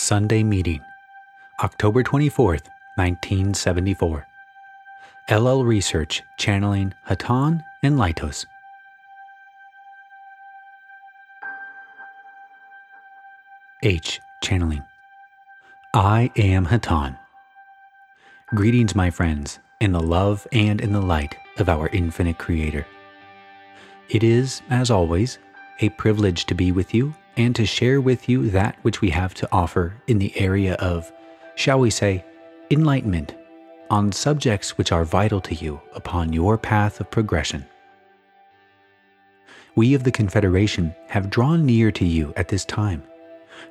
Sunday Meeting, October 24th, 1974. LL Research channeling Hatonn and Laitos. H. Channeling. I am Hatonn. Greetings, my friends, in the love and in the light of our infinite Creator. It is, as always, a privilege to be with you and to share with you that which we have to offer in the area of, shall we say, enlightenment on subjects which are vital to you upon your path of progression. We of the Confederation have drawn near to you at this time,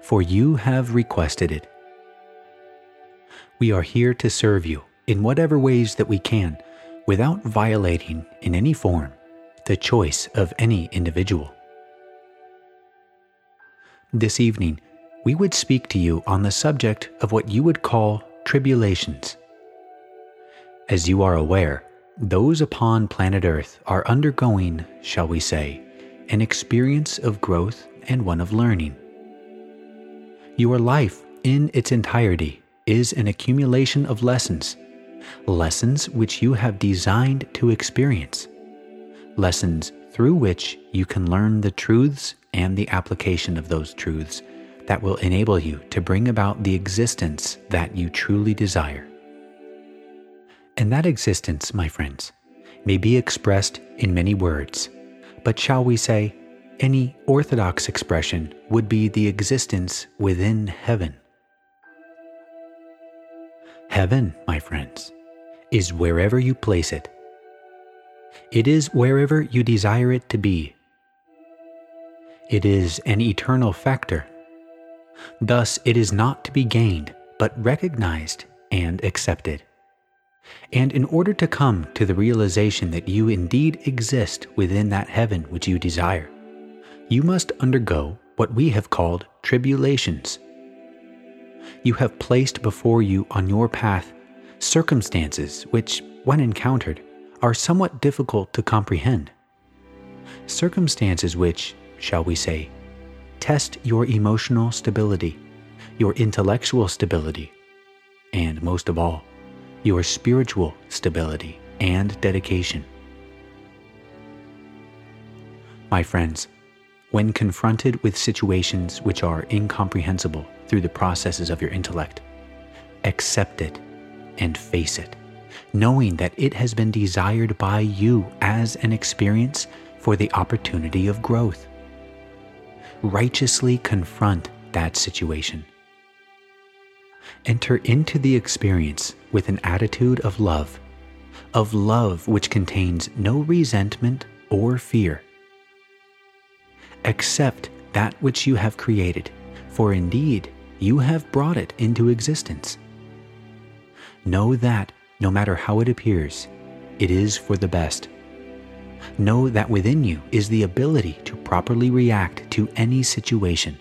for you have requested it. We are here to serve you in whatever ways that we can without violating in any form the choice of any individual. This evening, we would speak to you on the subject of what you would call tribulations. As you are aware, those upon planet Earth are undergoing, shall we say, an experience of growth and one of learning. Your life in its entirety is an accumulation of lessons, lessons which you have designed to experience, lessons through which you can learn the truths and the application of those truths that will enable you to bring about the existence that you truly desire. And that existence, my friends, may be expressed in many words, but shall we say, any orthodox expression would be the existence within heaven. Heaven, my friends, is wherever you place it it is wherever you desire it to be. It is an eternal factor. Thus, it is not to be gained, but recognized and accepted. And in order to come to the realization that you indeed exist within that heaven which you desire, you must undergo what we have called tribulations. You have placed before you on your path circumstances which, when encountered, are somewhat difficult to comprehend. Circumstances which, shall we say, test your emotional stability, your intellectual stability, and most of all, your spiritual stability and dedication. My friends, when confronted with situations which are incomprehensible through the processes of your intellect, accept it and face it knowing that it has been desired by you as an experience for the opportunity of growth. Righteously confront that situation. Enter into the experience with an attitude of love, of love which contains no resentment or fear. Accept that which you have created, for indeed you have brought it into existence. Know that no matter how it appears, it is for the best. Know that within you is the ability to properly react to any situation.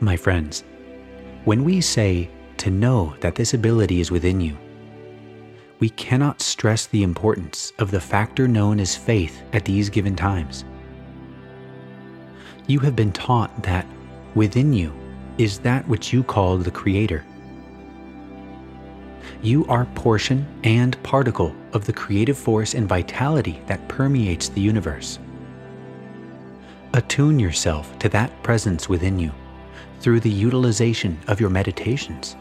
My friends, when we say to know that this ability is within you, we cannot stress the importance of the factor known as faith at these given times. You have been taught that within you is that which you call the Creator you are portion and particle of the creative force and vitality that permeates the universe. Attune yourself to that presence within you through the utilization of your meditations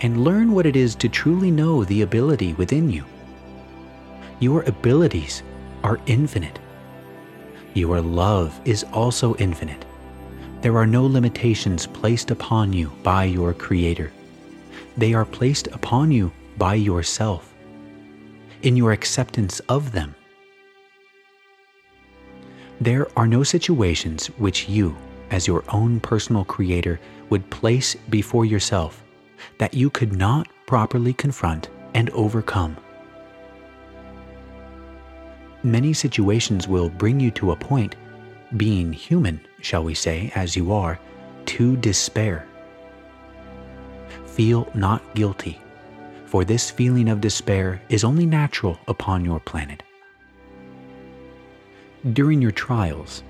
and learn what it is to truly know the ability within you. Your abilities are infinite. Your love is also infinite. There are no limitations placed upon you by your Creator they are placed upon you by yourself, in your acceptance of them. There are no situations which you, as your own personal creator, would place before yourself that you could not properly confront and overcome. Many situations will bring you to a point, being human, shall we say, as you are, to despair feel not guilty, for this feeling of despair is only natural upon your planet. During your trials,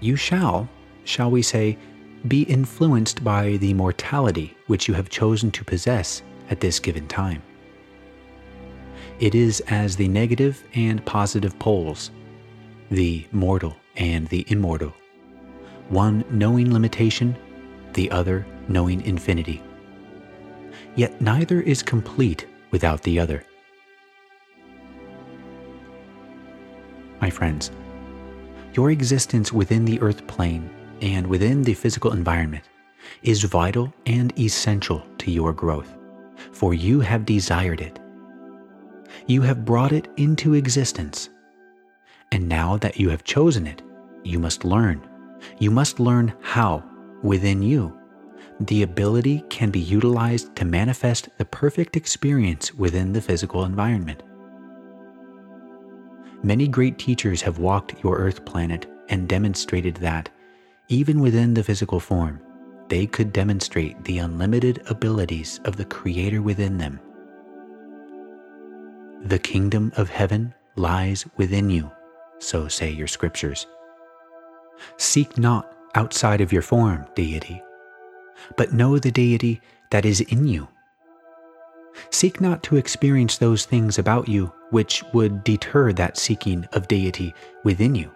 you shall, shall we say, be influenced by the mortality which you have chosen to possess at this given time. It is as the negative and positive poles, the mortal and the immortal, one knowing limitation, the other knowing infinity. Yet neither is complete without the other. My friends, your existence within the earth plane and within the physical environment is vital and essential to your growth, for you have desired it. You have brought it into existence. And now that you have chosen it, you must learn. You must learn how, within you, the ability can be utilized to manifest the perfect experience within the physical environment. Many great teachers have walked your earth planet and demonstrated that, even within the physical form, they could demonstrate the unlimited abilities of the Creator within them. The kingdom of heaven lies within you, so say your scriptures. Seek not outside of your form, deity, but know the deity that is in you. Seek not to experience those things about you which would deter that seeking of deity within you,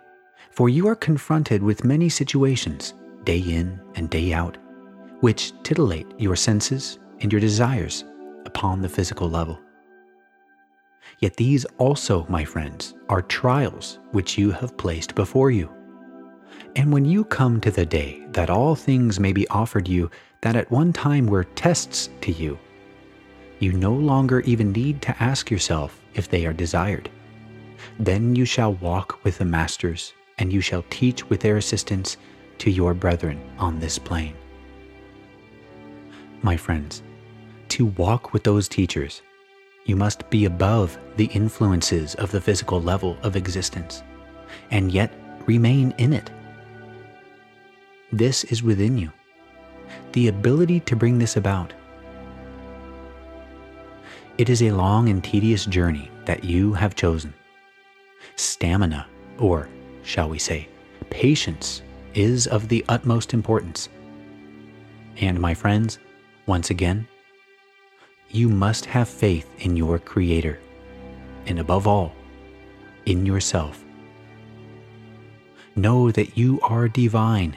for you are confronted with many situations, day in and day out, which titillate your senses and your desires upon the physical level. Yet these also, my friends, are trials which you have placed before you. And when you come to the day that all things may be offered you that at one time were tests to you, you no longer even need to ask yourself if they are desired. Then you shall walk with the masters, and you shall teach with their assistance to your brethren on this plane. My friends, to walk with those teachers, you must be above the influences of the physical level of existence, and yet remain in it. This is within you. The ability to bring this about it is a long and tedious journey that you have chosen. Stamina, or shall we say, patience, is of the utmost importance. And my friends, once again, you must have faith in your Creator, and above all, in yourself. Know that you are divine.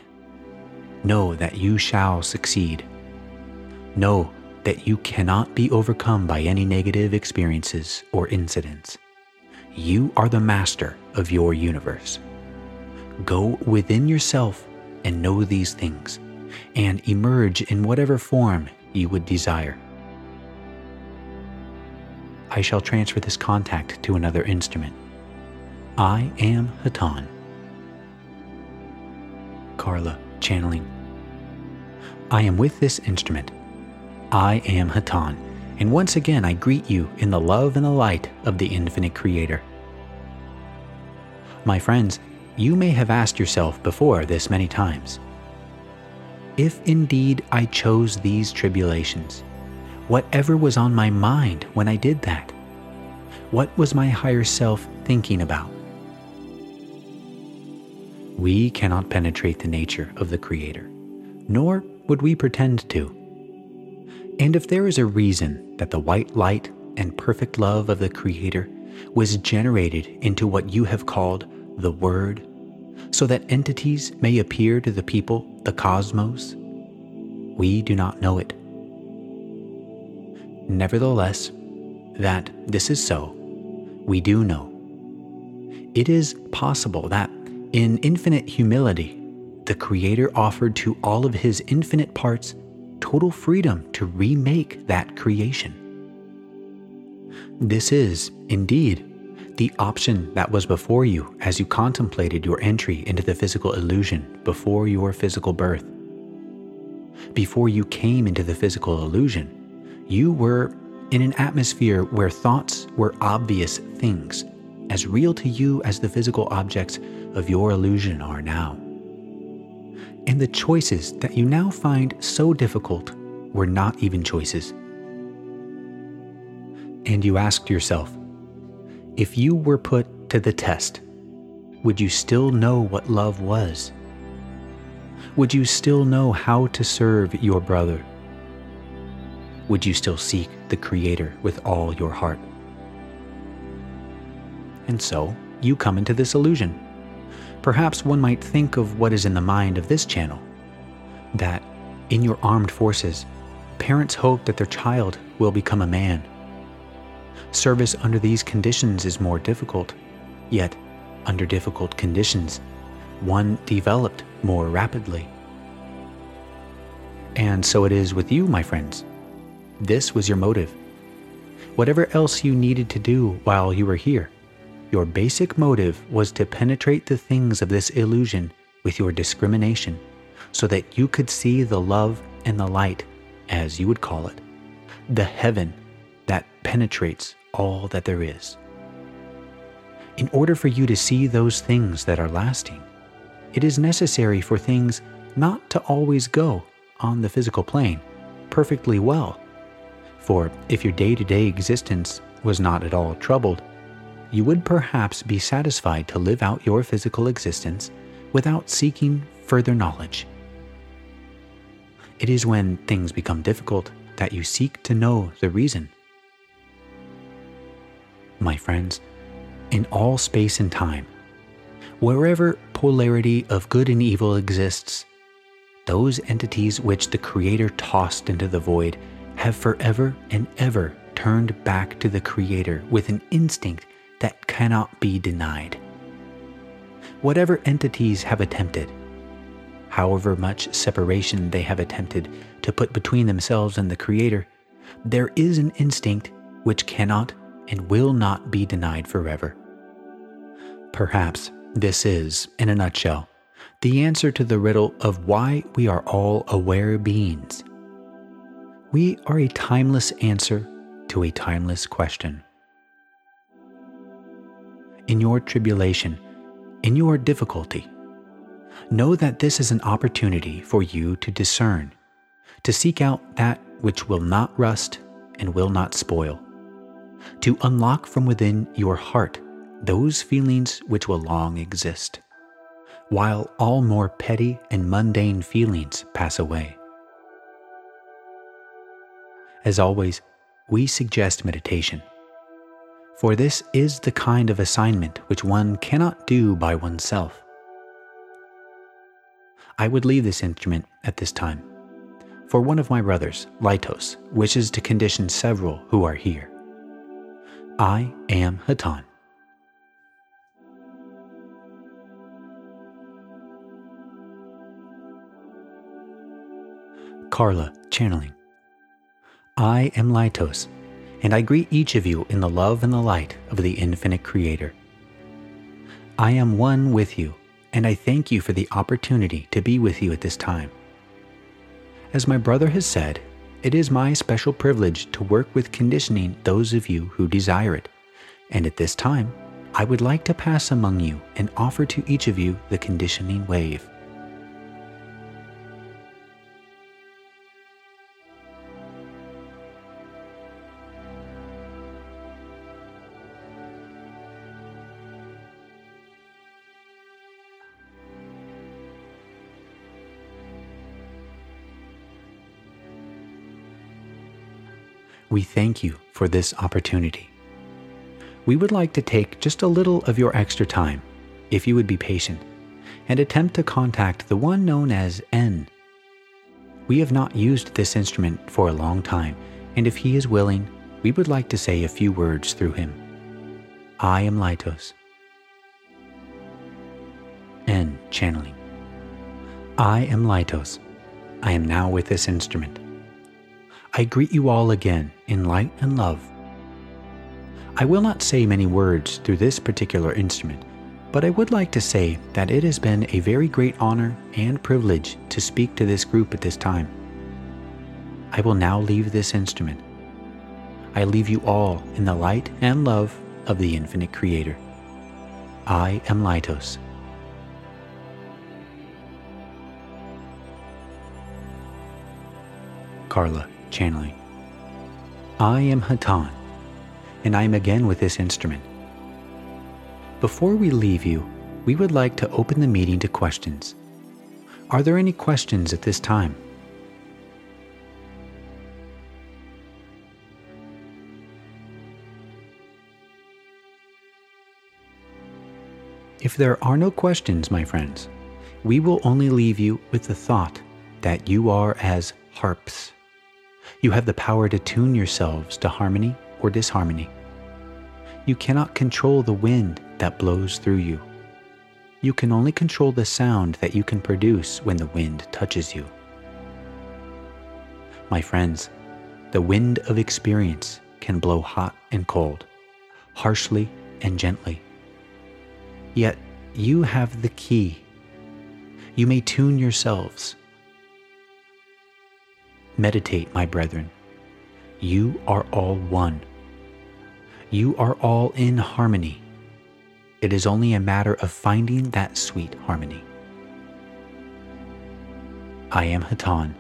Know that you shall succeed. Know that you cannot be overcome by any negative experiences or incidents. You are the master of your universe. Go within yourself and know these things, and emerge in whatever form you would desire. I shall transfer this contact to another instrument. I am Hatonn. Carla, channeling. I am with this instrument I am Hatonn, and once again I greet you in the love and the light of the infinite Creator. My friends, you may have asked yourself before this many times if indeed I chose these tribulations, whatever was on my mind when I did that? What was my higher self thinking about? We cannot penetrate the nature of the Creator, nor would we pretend to. And if there is a reason that the white light and perfect love of the Creator was generated into what you have called the Word, so that entities may appear to the people, the cosmos, we do not know it. Nevertheless, that this is so, we do know. It is possible that, in infinite humility, the Creator offered to all of His infinite parts total freedom to remake that creation. This is, indeed, the option that was before you as you contemplated your entry into the physical illusion before your physical birth. Before you came into the physical illusion, you were in an atmosphere where thoughts were obvious things, as real to you as the physical objects of your illusion are now and the choices that you now find so difficult were not even choices. And you asked yourself, if you were put to the test, would you still know what love was? Would you still know how to serve your brother? Would you still seek the Creator with all your heart? And so, you come into this illusion. Perhaps one might think of what is in the mind of this channel that in your armed forces, parents hope that their child will become a man. Service under these conditions is more difficult, yet, under difficult conditions, one developed more rapidly. And so it is with you, my friends. This was your motive. Whatever else you needed to do while you were here, your basic motive was to penetrate the things of this illusion with your discrimination so that you could see the love and the light, as you would call it, the heaven that penetrates all that there is. In order for you to see those things that are lasting, it is necessary for things not to always go on the physical plane perfectly well. For if your day to day existence was not at all troubled, you would perhaps be satisfied to live out your physical existence without seeking further knowledge. It is when things become difficult that you seek to know the reason. My friends, in all space and time, wherever polarity of good and evil exists, those entities which the Creator tossed into the void have forever and ever turned back to the Creator with an instinct that cannot be denied. Whatever entities have attempted, however much separation they have attempted to put between themselves and the Creator, there is an instinct which cannot and will not be denied forever. Perhaps this is, in a nutshell, the answer to the riddle of why we are all aware beings. We are a timeless answer to a timeless question. In your tribulation, in your difficulty, know that this is an opportunity for you to discern, to seek out that which will not rust and will not spoil, to unlock from within your heart those feelings which will long exist, while all more petty and mundane feelings pass away. As always, we suggest meditation, for this is the kind of assignment which one cannot do by oneself. I would leave this instrument at this time, for one of my brothers, Laitos, wishes to condition several who are here. I am Hatonn. Carla, channeling. I am Laitos, and I greet each of you in the love and the light of the infinite Creator. I am one with you, and I thank you for the opportunity to be with you at this time. As my brother has said, it is my special privilege to work with conditioning those of you who desire it, and at this time, I would like to pass among you and offer to each of you the conditioning wave. We thank you for this opportunity. We would like to take just a little of your extra time, if you would be patient, and attempt to contact the one known as N. We have not used this instrument for a long time, and if he is willing, we would like to say a few words through him. I am Laitos. N. Channeling. I am Laitos. I am now with this instrument. I greet you all again in light and love. I will not say many words through this particular instrument, but I would like to say that it has been a very great honor and privilege to speak to this group at this time. I will now leave this instrument. I leave you all in the light and love of the infinite Creator. I am Laitos. Carla channeling. I am Hatonn, and I am again with this instrument. Before we leave you, we would like to open the meeting to questions. Are there any questions at this time? If there are no questions, my friends, we will only leave you with the thought that you are as harps. You have the power to tune yourselves to harmony or disharmony. You cannot control the wind that blows through you. You can only control the sound that you can produce when the wind touches you. My friends, the wind of experience can blow hot and cold, harshly and gently. Yet you have the key. You may tune yourselves. Meditate, my brethren. You are all one. You are all in harmony. It is only a matter of finding that sweet harmony. I am Hatonn.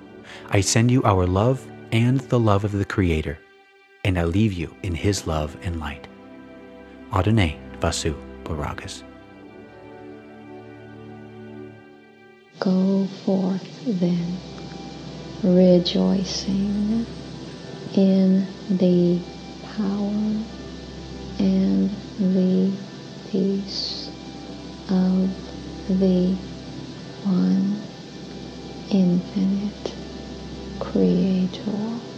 I send you our love and the love of the Creator, and I leave you in His love and light. Adonai Vasu Borragus. Go forth then, rejoicing in the power and the peace of the one infinite creator.